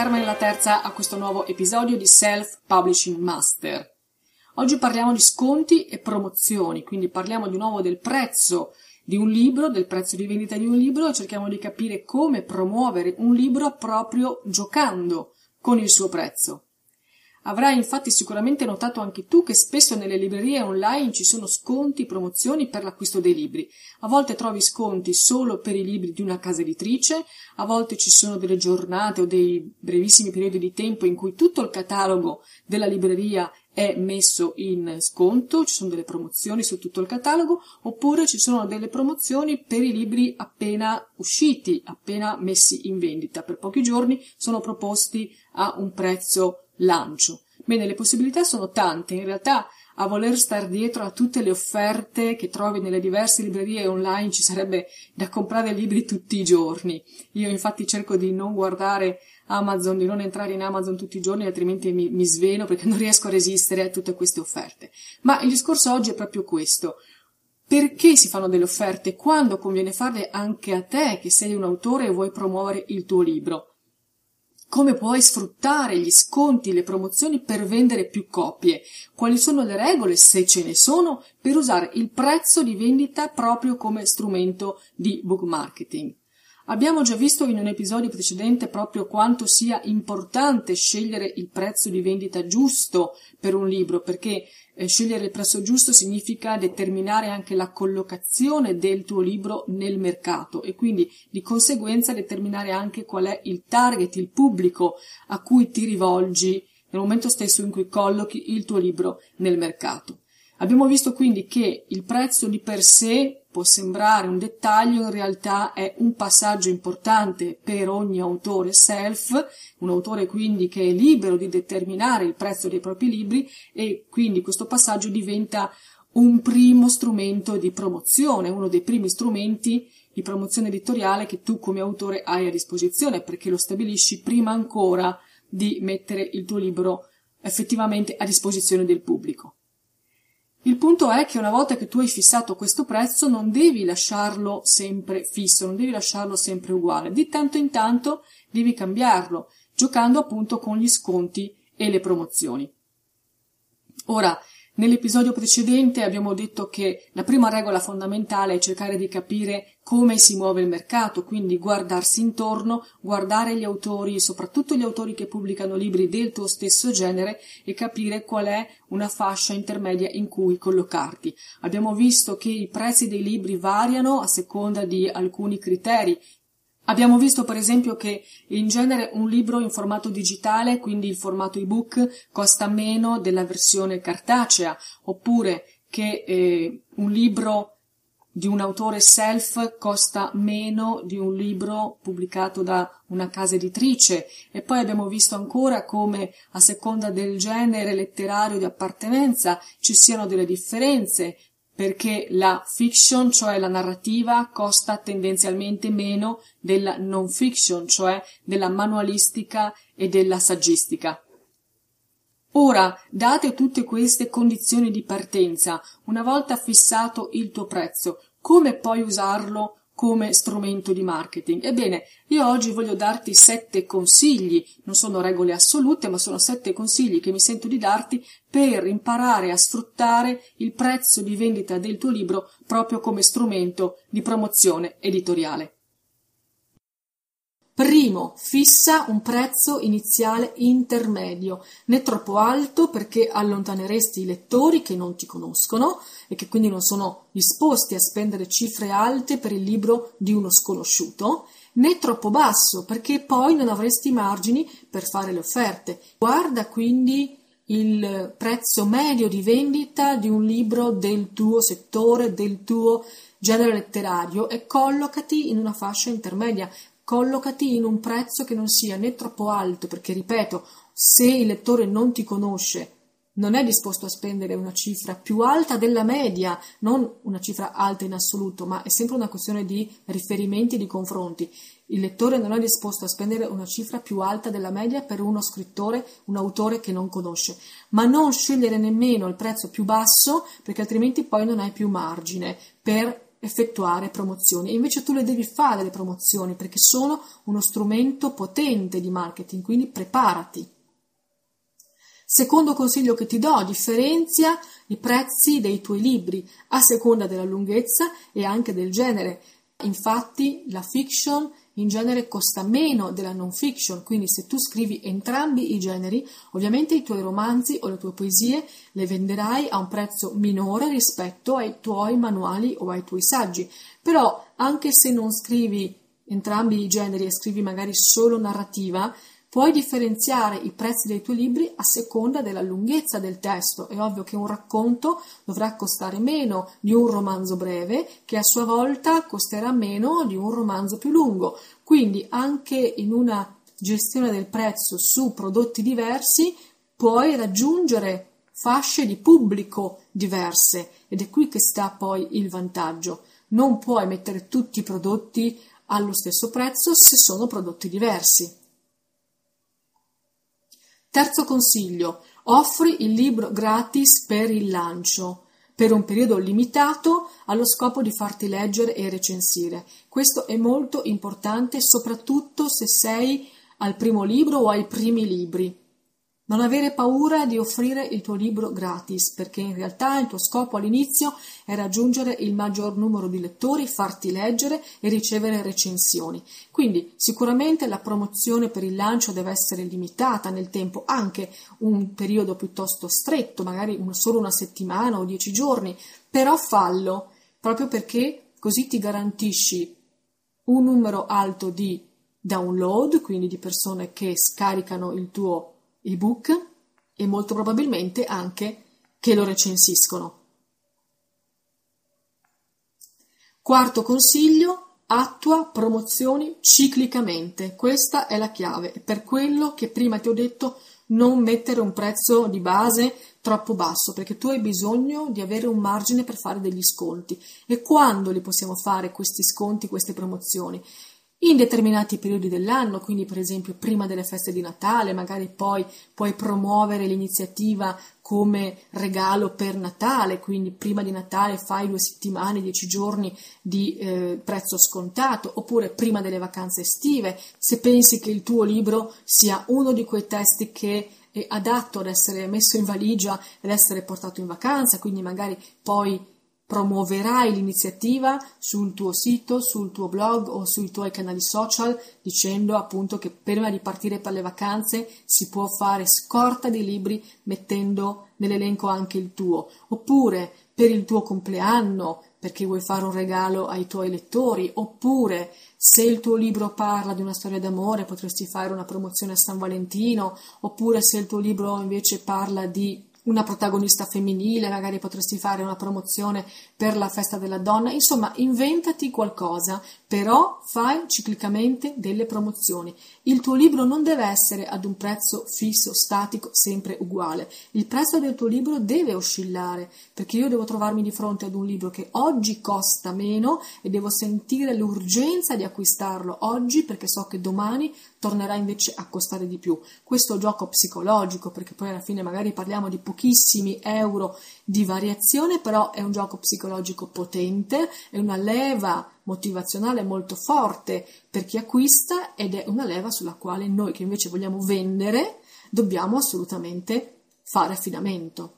Carmen la Terza a questo nuovo episodio di Self Publishing Master. Oggi parliamo di sconti e promozioni, quindi parliamo di nuovo del prezzo di un libro, del prezzo di vendita di un libro e cerchiamo di capire come promuovere un libro proprio giocando con il suo prezzo. Avrai infatti sicuramente notato anche tu che spesso nelle librerie online ci sono sconti, promozioni per l'acquisto dei libri. A volte trovi sconti solo per i libri di una casa editrice, a volte ci sono delle giornate o dei brevissimi periodi di tempo in cui tutto il catalogo della libreria è messo in sconto, ci sono delle promozioni su tutto il catalogo, oppure ci sono delle promozioni per i libri appena usciti, appena messi in vendita. Per pochi giorni sono proposti a un prezzo lancio. Bene, le possibilità sono tante, in realtà a voler star dietro a tutte le offerte che trovi nelle diverse librerie online ci sarebbe da comprare libri tutti i giorni. Io infatti cerco di non guardare Amazon, di non entrare in Amazon tutti i giorni, altrimenti mi, mi sveno perché non riesco a resistere a tutte queste offerte. Ma il discorso oggi è proprio questo. Perché si fanno delle offerte? Quando conviene farle anche a te che sei un autore e vuoi promuovere il tuo libro? Come puoi sfruttare gli sconti, le promozioni per vendere più copie, quali sono le regole, se ce ne sono, per usare il prezzo di vendita proprio come strumento di book marketing. Abbiamo già visto in un episodio precedente proprio quanto sia importante scegliere il prezzo di vendita giusto per un libro, perché eh, scegliere il prezzo giusto significa determinare anche la collocazione del tuo libro nel mercato e quindi di conseguenza determinare anche qual è il target, il pubblico a cui ti rivolgi nel momento stesso in cui collochi il tuo libro nel mercato. Abbiamo visto quindi che il prezzo di per sé può sembrare un dettaglio, in realtà è un passaggio importante per ogni autore self, un autore quindi che è libero di determinare il prezzo dei propri libri e quindi questo passaggio diventa un primo strumento di promozione, uno dei primi strumenti di promozione editoriale che tu come autore hai a disposizione perché lo stabilisci prima ancora di mettere il tuo libro effettivamente a disposizione del pubblico. Il punto è che una volta che tu hai fissato questo prezzo non devi lasciarlo sempre fisso, non devi lasciarlo sempre uguale, di tanto in tanto devi cambiarlo, giocando appunto con gli sconti e le promozioni. Ora, Nell'episodio precedente abbiamo detto che la prima regola fondamentale è cercare di capire come si muove il mercato, quindi guardarsi intorno, guardare gli autori, soprattutto gli autori che pubblicano libri del tuo stesso genere e capire qual è una fascia intermedia in cui collocarti. Abbiamo visto che i prezzi dei libri variano a seconda di alcuni criteri, Abbiamo visto per esempio che in genere un libro in formato digitale, quindi il formato ebook, costa meno della versione cartacea, oppure che eh, un libro di un autore self costa meno di un libro pubblicato da una casa editrice e poi abbiamo visto ancora come a seconda del genere letterario di appartenenza ci siano delle differenze perché la fiction, cioè la narrativa, costa tendenzialmente meno della non fiction, cioè della manualistica e della saggistica. Ora, date tutte queste condizioni di partenza, una volta fissato il tuo prezzo, come puoi usarlo come strumento di marketing. Ebbene, io oggi voglio darti sette consigli, non sono regole assolute, ma sono sette consigli che mi sento di darti per imparare a sfruttare il prezzo di vendita del tuo libro proprio come strumento di promozione editoriale. Primo, fissa un prezzo iniziale intermedio, né troppo alto perché allontaneresti i lettori che non ti conoscono e che quindi non sono disposti a spendere cifre alte per il libro di uno sconosciuto, né troppo basso perché poi non avresti margini per fare le offerte. Guarda quindi il prezzo medio di vendita di un libro del tuo settore, del tuo genere letterario e collocati in una fascia intermedia collocati in un prezzo che non sia né troppo alto, perché ripeto, se il lettore non ti conosce, non è disposto a spendere una cifra più alta della media, non una cifra alta in assoluto, ma è sempre una questione di riferimenti di confronti. Il lettore non è disposto a spendere una cifra più alta della media per uno scrittore, un autore che non conosce, ma non scegliere nemmeno il prezzo più basso perché altrimenti poi non hai più margine per effettuare promozioni invece tu le devi fare le promozioni perché sono uno strumento potente di marketing, quindi preparati. Secondo consiglio che ti do, differenzia i prezzi dei tuoi libri a seconda della lunghezza e anche del genere. Infatti la fiction in genere costa meno della non fiction, quindi se tu scrivi entrambi i generi, ovviamente i tuoi romanzi o le tue poesie le venderai a un prezzo minore rispetto ai tuoi manuali o ai tuoi saggi. Però anche se non scrivi entrambi i generi e scrivi magari solo narrativa, Puoi differenziare i prezzi dei tuoi libri a seconda della lunghezza del testo. È ovvio che un racconto dovrà costare meno di un romanzo breve, che a sua volta costerà meno di un romanzo più lungo. Quindi anche in una gestione del prezzo su prodotti diversi puoi raggiungere fasce di pubblico diverse ed è qui che sta poi il vantaggio. Non puoi mettere tutti i prodotti allo stesso prezzo se sono prodotti diversi. Terzo consiglio: offri il libro gratis per il lancio, per un periodo limitato allo scopo di farti leggere e recensire. Questo è molto importante soprattutto se sei al primo libro o ai primi libri. Non avere paura di offrire il tuo libro gratis, perché in realtà il tuo scopo all'inizio è raggiungere il maggior numero di lettori, farti leggere e ricevere recensioni. Quindi sicuramente la promozione per il lancio deve essere limitata nel tempo, anche un periodo piuttosto stretto, magari solo una settimana o dieci giorni, però fallo, proprio perché così ti garantisci un numero alto di download, quindi di persone che scaricano il tuo ebook e molto probabilmente anche che lo recensiscono. Quarto consiglio, attua promozioni ciclicamente. Questa è la chiave. Per quello che prima ti ho detto, non mettere un prezzo di base troppo basso, perché tu hai bisogno di avere un margine per fare degli sconti. E quando li possiamo fare questi sconti, queste promozioni? In determinati periodi dell'anno, quindi per esempio prima delle feste di Natale, magari poi puoi promuovere l'iniziativa come regalo per Natale, quindi prima di Natale fai due settimane, dieci giorni di eh, prezzo scontato, oppure prima delle vacanze estive, se pensi che il tuo libro sia uno di quei testi che è adatto ad essere messo in valigia ed essere portato in vacanza, quindi magari poi promuoverai l'iniziativa sul tuo sito, sul tuo blog o sui tuoi canali social dicendo appunto che prima di partire per le vacanze si può fare scorta dei libri mettendo nell'elenco anche il tuo, oppure per il tuo compleanno perché vuoi fare un regalo ai tuoi lettori, oppure se il tuo libro parla di una storia d'amore potresti fare una promozione a San Valentino, oppure se il tuo libro invece parla di una protagonista femminile, magari potresti fare una promozione per la festa della donna, insomma, inventati qualcosa, però fai ciclicamente delle promozioni. Il tuo libro non deve essere ad un prezzo fisso, statico, sempre uguale. Il prezzo del tuo libro deve oscillare, perché io devo trovarmi di fronte ad un libro che oggi costa meno e devo sentire l'urgenza di acquistarlo oggi perché so che domani tornerà invece a costare di più. Questo gioco psicologico, perché poi alla fine magari parliamo di pochissimi euro di variazione, però è un gioco psicologico potente, è una leva motivazionale molto forte per chi acquista ed è una leva sulla quale noi che invece vogliamo vendere dobbiamo assolutamente fare affidamento.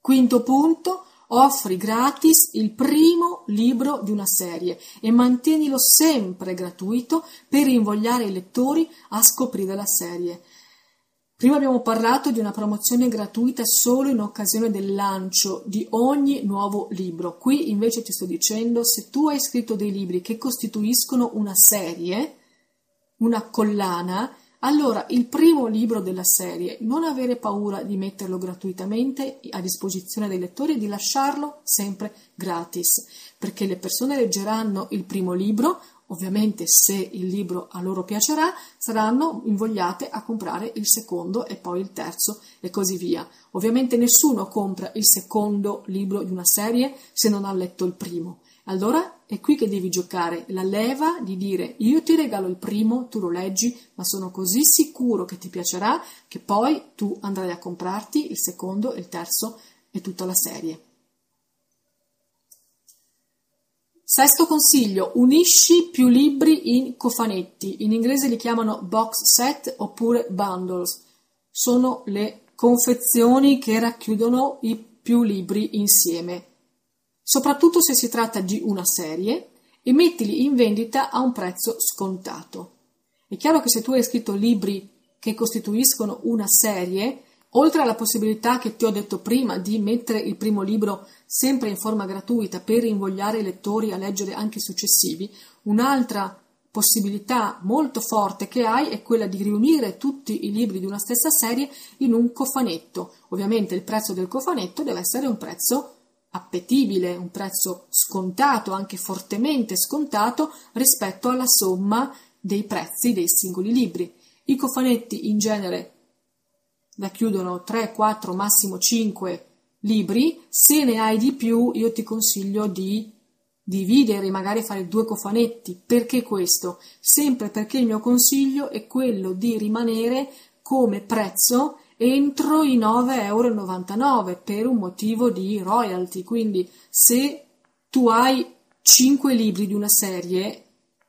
Quinto punto, offri gratis il primo libro di una serie e mantienilo sempre gratuito per invogliare i lettori a scoprire la serie. Prima abbiamo parlato di una promozione gratuita solo in occasione del lancio di ogni nuovo libro. Qui invece ti sto dicendo se tu hai scritto dei libri che costituiscono una serie, una collana, allora il primo libro della serie, non avere paura di metterlo gratuitamente a disposizione dei lettori e di lasciarlo sempre gratis, perché le persone leggeranno il primo libro, Ovviamente se il libro a loro piacerà, saranno invogliate a comprare il secondo e poi il terzo e così via. Ovviamente nessuno compra il secondo libro di una serie se non ha letto il primo. Allora è qui che devi giocare la leva di dire io ti regalo il primo, tu lo leggi, ma sono così sicuro che ti piacerà che poi tu andrai a comprarti il secondo, il terzo e tutta la serie. Sesto consiglio, unisci più libri in cofanetti, in inglese li chiamano box set oppure bundles, sono le confezioni che racchiudono i più libri insieme, soprattutto se si tratta di una serie, e mettili in vendita a un prezzo scontato. È chiaro che se tu hai scritto libri che costituiscono una serie, Oltre alla possibilità che ti ho detto prima di mettere il primo libro sempre in forma gratuita per invogliare i lettori a leggere anche i successivi, un'altra possibilità molto forte che hai è quella di riunire tutti i libri di una stessa serie in un cofanetto. Ovviamente il prezzo del cofanetto deve essere un prezzo appetibile, un prezzo scontato, anche fortemente scontato rispetto alla somma dei prezzi dei singoli libri. I cofanetti in genere racchiudono 3, 4, massimo 5 libri, se ne hai di più io ti consiglio di dividere, magari fare due cofanetti. Perché questo? Sempre perché il mio consiglio è quello di rimanere come prezzo entro i 9,99 euro per un motivo di royalty. Quindi se tu hai 5 libri di una serie,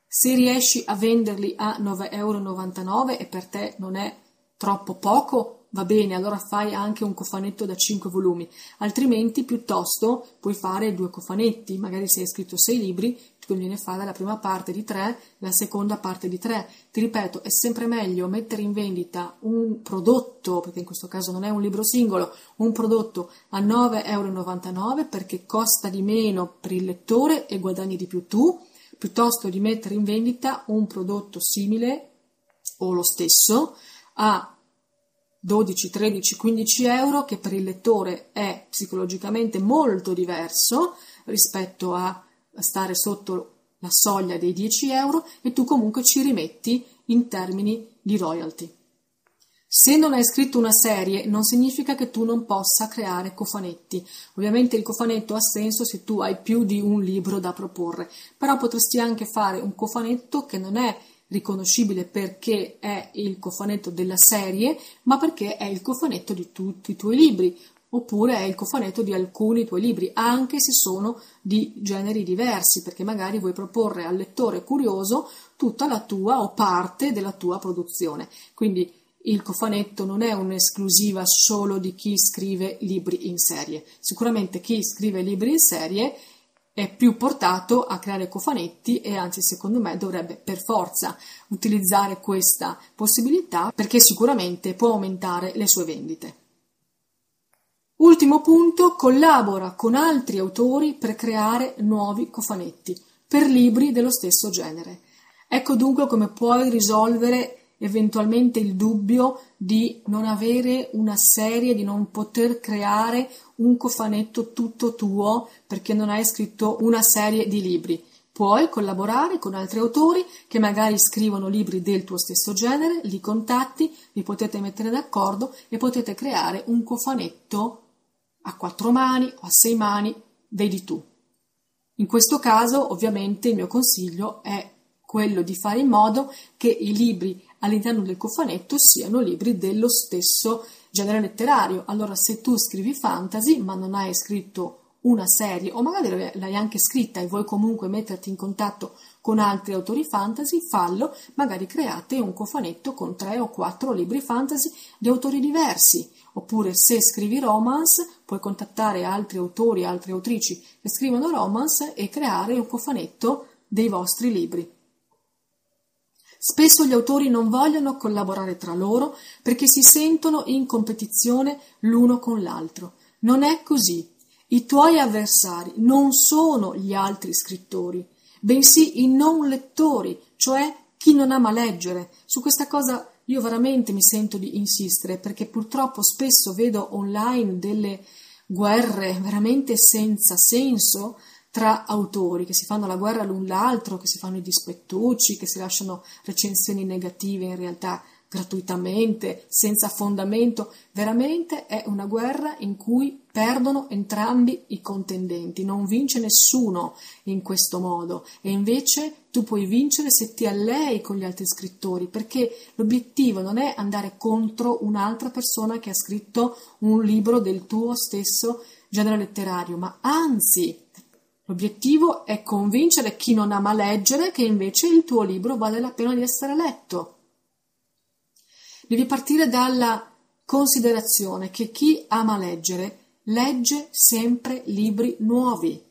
se riesci a venderli a 9,99 euro e per te non è troppo poco, va bene, allora fai anche un cofanetto da 5 volumi, altrimenti piuttosto puoi fare due cofanetti, magari se hai scritto 6 libri, ti conviene fare la prima parte di 3, la seconda parte di 3. Ti ripeto, è sempre meglio mettere in vendita un prodotto, perché in questo caso non è un libro singolo, un prodotto a 9,99 euro perché costa di meno per il lettore e guadagni di più tu, piuttosto di mettere in vendita un prodotto simile o lo stesso a 12, 13, 15 euro che per il lettore è psicologicamente molto diverso rispetto a stare sotto la soglia dei 10 euro e tu comunque ci rimetti in termini di royalty. Se non hai scritto una serie non significa che tu non possa creare cofanetti. Ovviamente il cofanetto ha senso se tu hai più di un libro da proporre, però potresti anche fare un cofanetto che non è riconoscibile perché è il cofanetto della serie, ma perché è il cofanetto di tutti i tuoi libri, oppure è il cofanetto di alcuni tuoi libri, anche se sono di generi diversi, perché magari vuoi proporre al lettore curioso tutta la tua o parte della tua produzione. Quindi il cofanetto non è un'esclusiva solo di chi scrive libri in serie. Sicuramente chi scrive libri in serie è più portato a creare cofanetti e anzi secondo me dovrebbe per forza utilizzare questa possibilità perché sicuramente può aumentare le sue vendite. Ultimo punto, collabora con altri autori per creare nuovi cofanetti per libri dello stesso genere. Ecco dunque come puoi risolvere eventualmente il dubbio di non avere una serie, di non poter creare un cofanetto tutto tuo perché non hai scritto una serie di libri. Puoi collaborare con altri autori che magari scrivono libri del tuo stesso genere, li contatti, li potete mettere d'accordo e potete creare un cofanetto a quattro mani o a sei mani, vedi tu. In questo caso, ovviamente, il mio consiglio è quello di fare in modo che i libri all'interno del cofanetto siano libri dello stesso genere letterario. Allora, se tu scrivi fantasy, ma non hai scritto una serie, o magari l'hai anche scritta e vuoi comunque metterti in contatto con altri autori fantasy, fallo, magari create un cofanetto con tre o quattro libri fantasy di autori diversi. Oppure se scrivi romance, puoi contattare altri autori, altre autrici che scrivono romance e creare un cofanetto dei vostri libri. Spesso gli autori non vogliono collaborare tra loro perché si sentono in competizione l'uno con l'altro. Non è così. I tuoi avversari non sono gli altri scrittori, bensì i non lettori, cioè chi non ama leggere. Su questa cosa io veramente mi sento di insistere perché purtroppo spesso vedo online delle guerre veramente senza senso tra autori che si fanno la guerra l'un l'altro, che si fanno i dispettucci, che si lasciano recensioni negative in realtà gratuitamente, senza fondamento, veramente è una guerra in cui perdono entrambi i contendenti, non vince nessuno in questo modo. E invece tu puoi vincere se ti allei con gli altri scrittori, perché l'obiettivo non è andare contro un'altra persona che ha scritto un libro del tuo stesso genere letterario, ma anzi L'obiettivo è convincere chi non ama leggere che invece il tuo libro vale la pena di essere letto. Devi partire dalla considerazione che chi ama leggere legge sempre libri nuovi,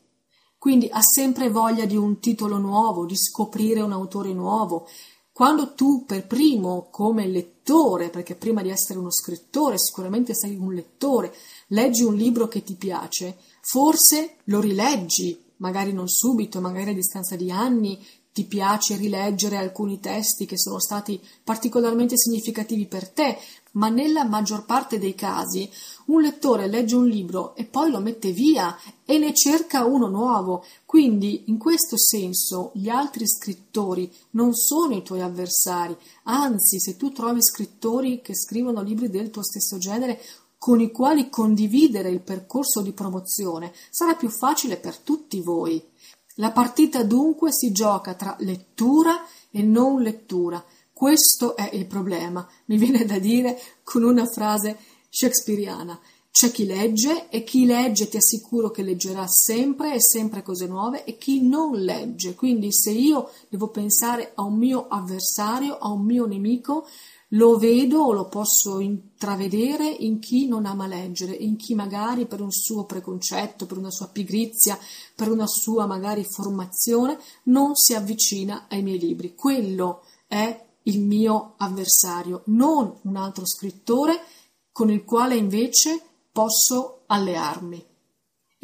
quindi ha sempre voglia di un titolo nuovo, di scoprire un autore nuovo. Quando tu per primo, come lettore, perché prima di essere uno scrittore sicuramente sei un lettore, leggi un libro che ti piace, forse lo rileggi magari non subito, magari a distanza di anni, ti piace rileggere alcuni testi che sono stati particolarmente significativi per te, ma nella maggior parte dei casi un lettore legge un libro e poi lo mette via e ne cerca uno nuovo. Quindi, in questo senso, gli altri scrittori non sono i tuoi avversari, anzi, se tu trovi scrittori che scrivono libri del tuo stesso genere, con i quali condividere il percorso di promozione sarà più facile per tutti voi. La partita dunque si gioca tra lettura e non lettura. Questo è il problema, mi viene da dire con una frase shakespeariana. C'è chi legge e chi legge ti assicuro che leggerà sempre e sempre cose nuove e chi non legge. Quindi se io devo pensare a un mio avversario, a un mio nemico, lo vedo o lo posso intravedere in chi non ama leggere, in chi magari per un suo preconcetto, per una sua pigrizia, per una sua magari formazione non si avvicina ai miei libri. Quello è il mio avversario, non un altro scrittore con il quale invece posso allearmi.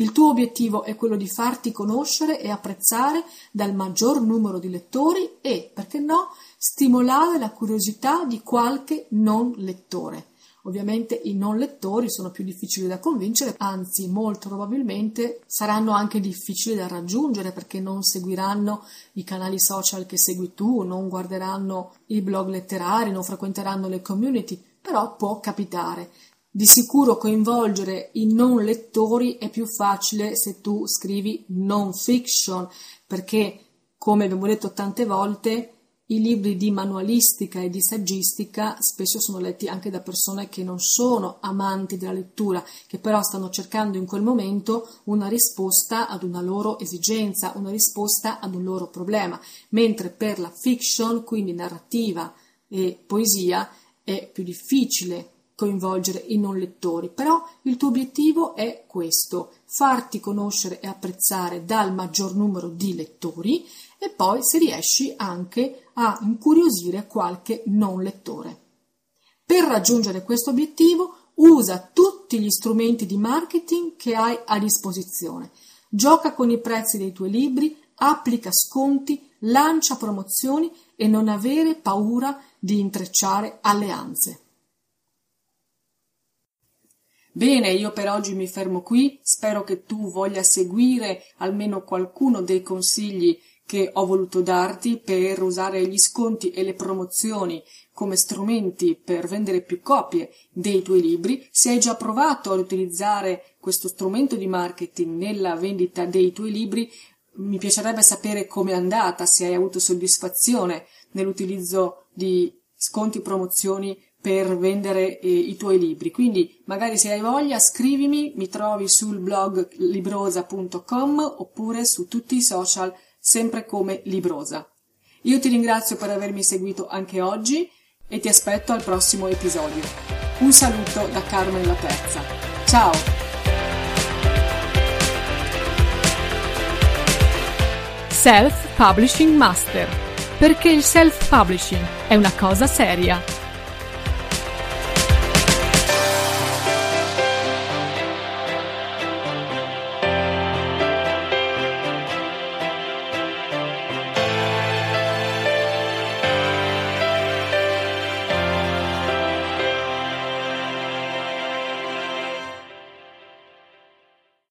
Il tuo obiettivo è quello di farti conoscere e apprezzare dal maggior numero di lettori e, perché no, stimolare la curiosità di qualche non lettore. Ovviamente i non lettori sono più difficili da convincere, anzi molto probabilmente saranno anche difficili da raggiungere perché non seguiranno i canali social che segui tu, non guarderanno i blog letterari, non frequenteranno le community, però può capitare. Di sicuro coinvolgere i non lettori è più facile se tu scrivi non fiction, perché, come abbiamo detto tante volte, i libri di manualistica e di saggistica spesso sono letti anche da persone che non sono amanti della lettura, che però stanno cercando in quel momento una risposta ad una loro esigenza, una risposta ad un loro problema, mentre per la fiction, quindi narrativa e poesia, è più difficile coinvolgere i non lettori, però il tuo obiettivo è questo, farti conoscere e apprezzare dal maggior numero di lettori e poi se riesci anche a incuriosire qualche non lettore. Per raggiungere questo obiettivo usa tutti gli strumenti di marketing che hai a disposizione. Gioca con i prezzi dei tuoi libri, applica sconti, lancia promozioni e non avere paura di intrecciare alleanze. Bene, io per oggi mi fermo qui, spero che tu voglia seguire almeno qualcuno dei consigli che ho voluto darti per usare gli sconti e le promozioni come strumenti per vendere più copie dei tuoi libri. Se hai già provato ad utilizzare questo strumento di marketing nella vendita dei tuoi libri, mi piacerebbe sapere com'è andata, se hai avuto soddisfazione nell'utilizzo di sconti e promozioni per vendere eh, i tuoi libri. Quindi magari se hai voglia scrivimi, mi trovi sul blog librosa.com oppure su tutti i social sempre come Librosa. Io ti ringrazio per avermi seguito anche oggi e ti aspetto al prossimo episodio. Un saluto da Carmen La Terza. Ciao! Self Publishing Master. Perché il self publishing è una cosa seria.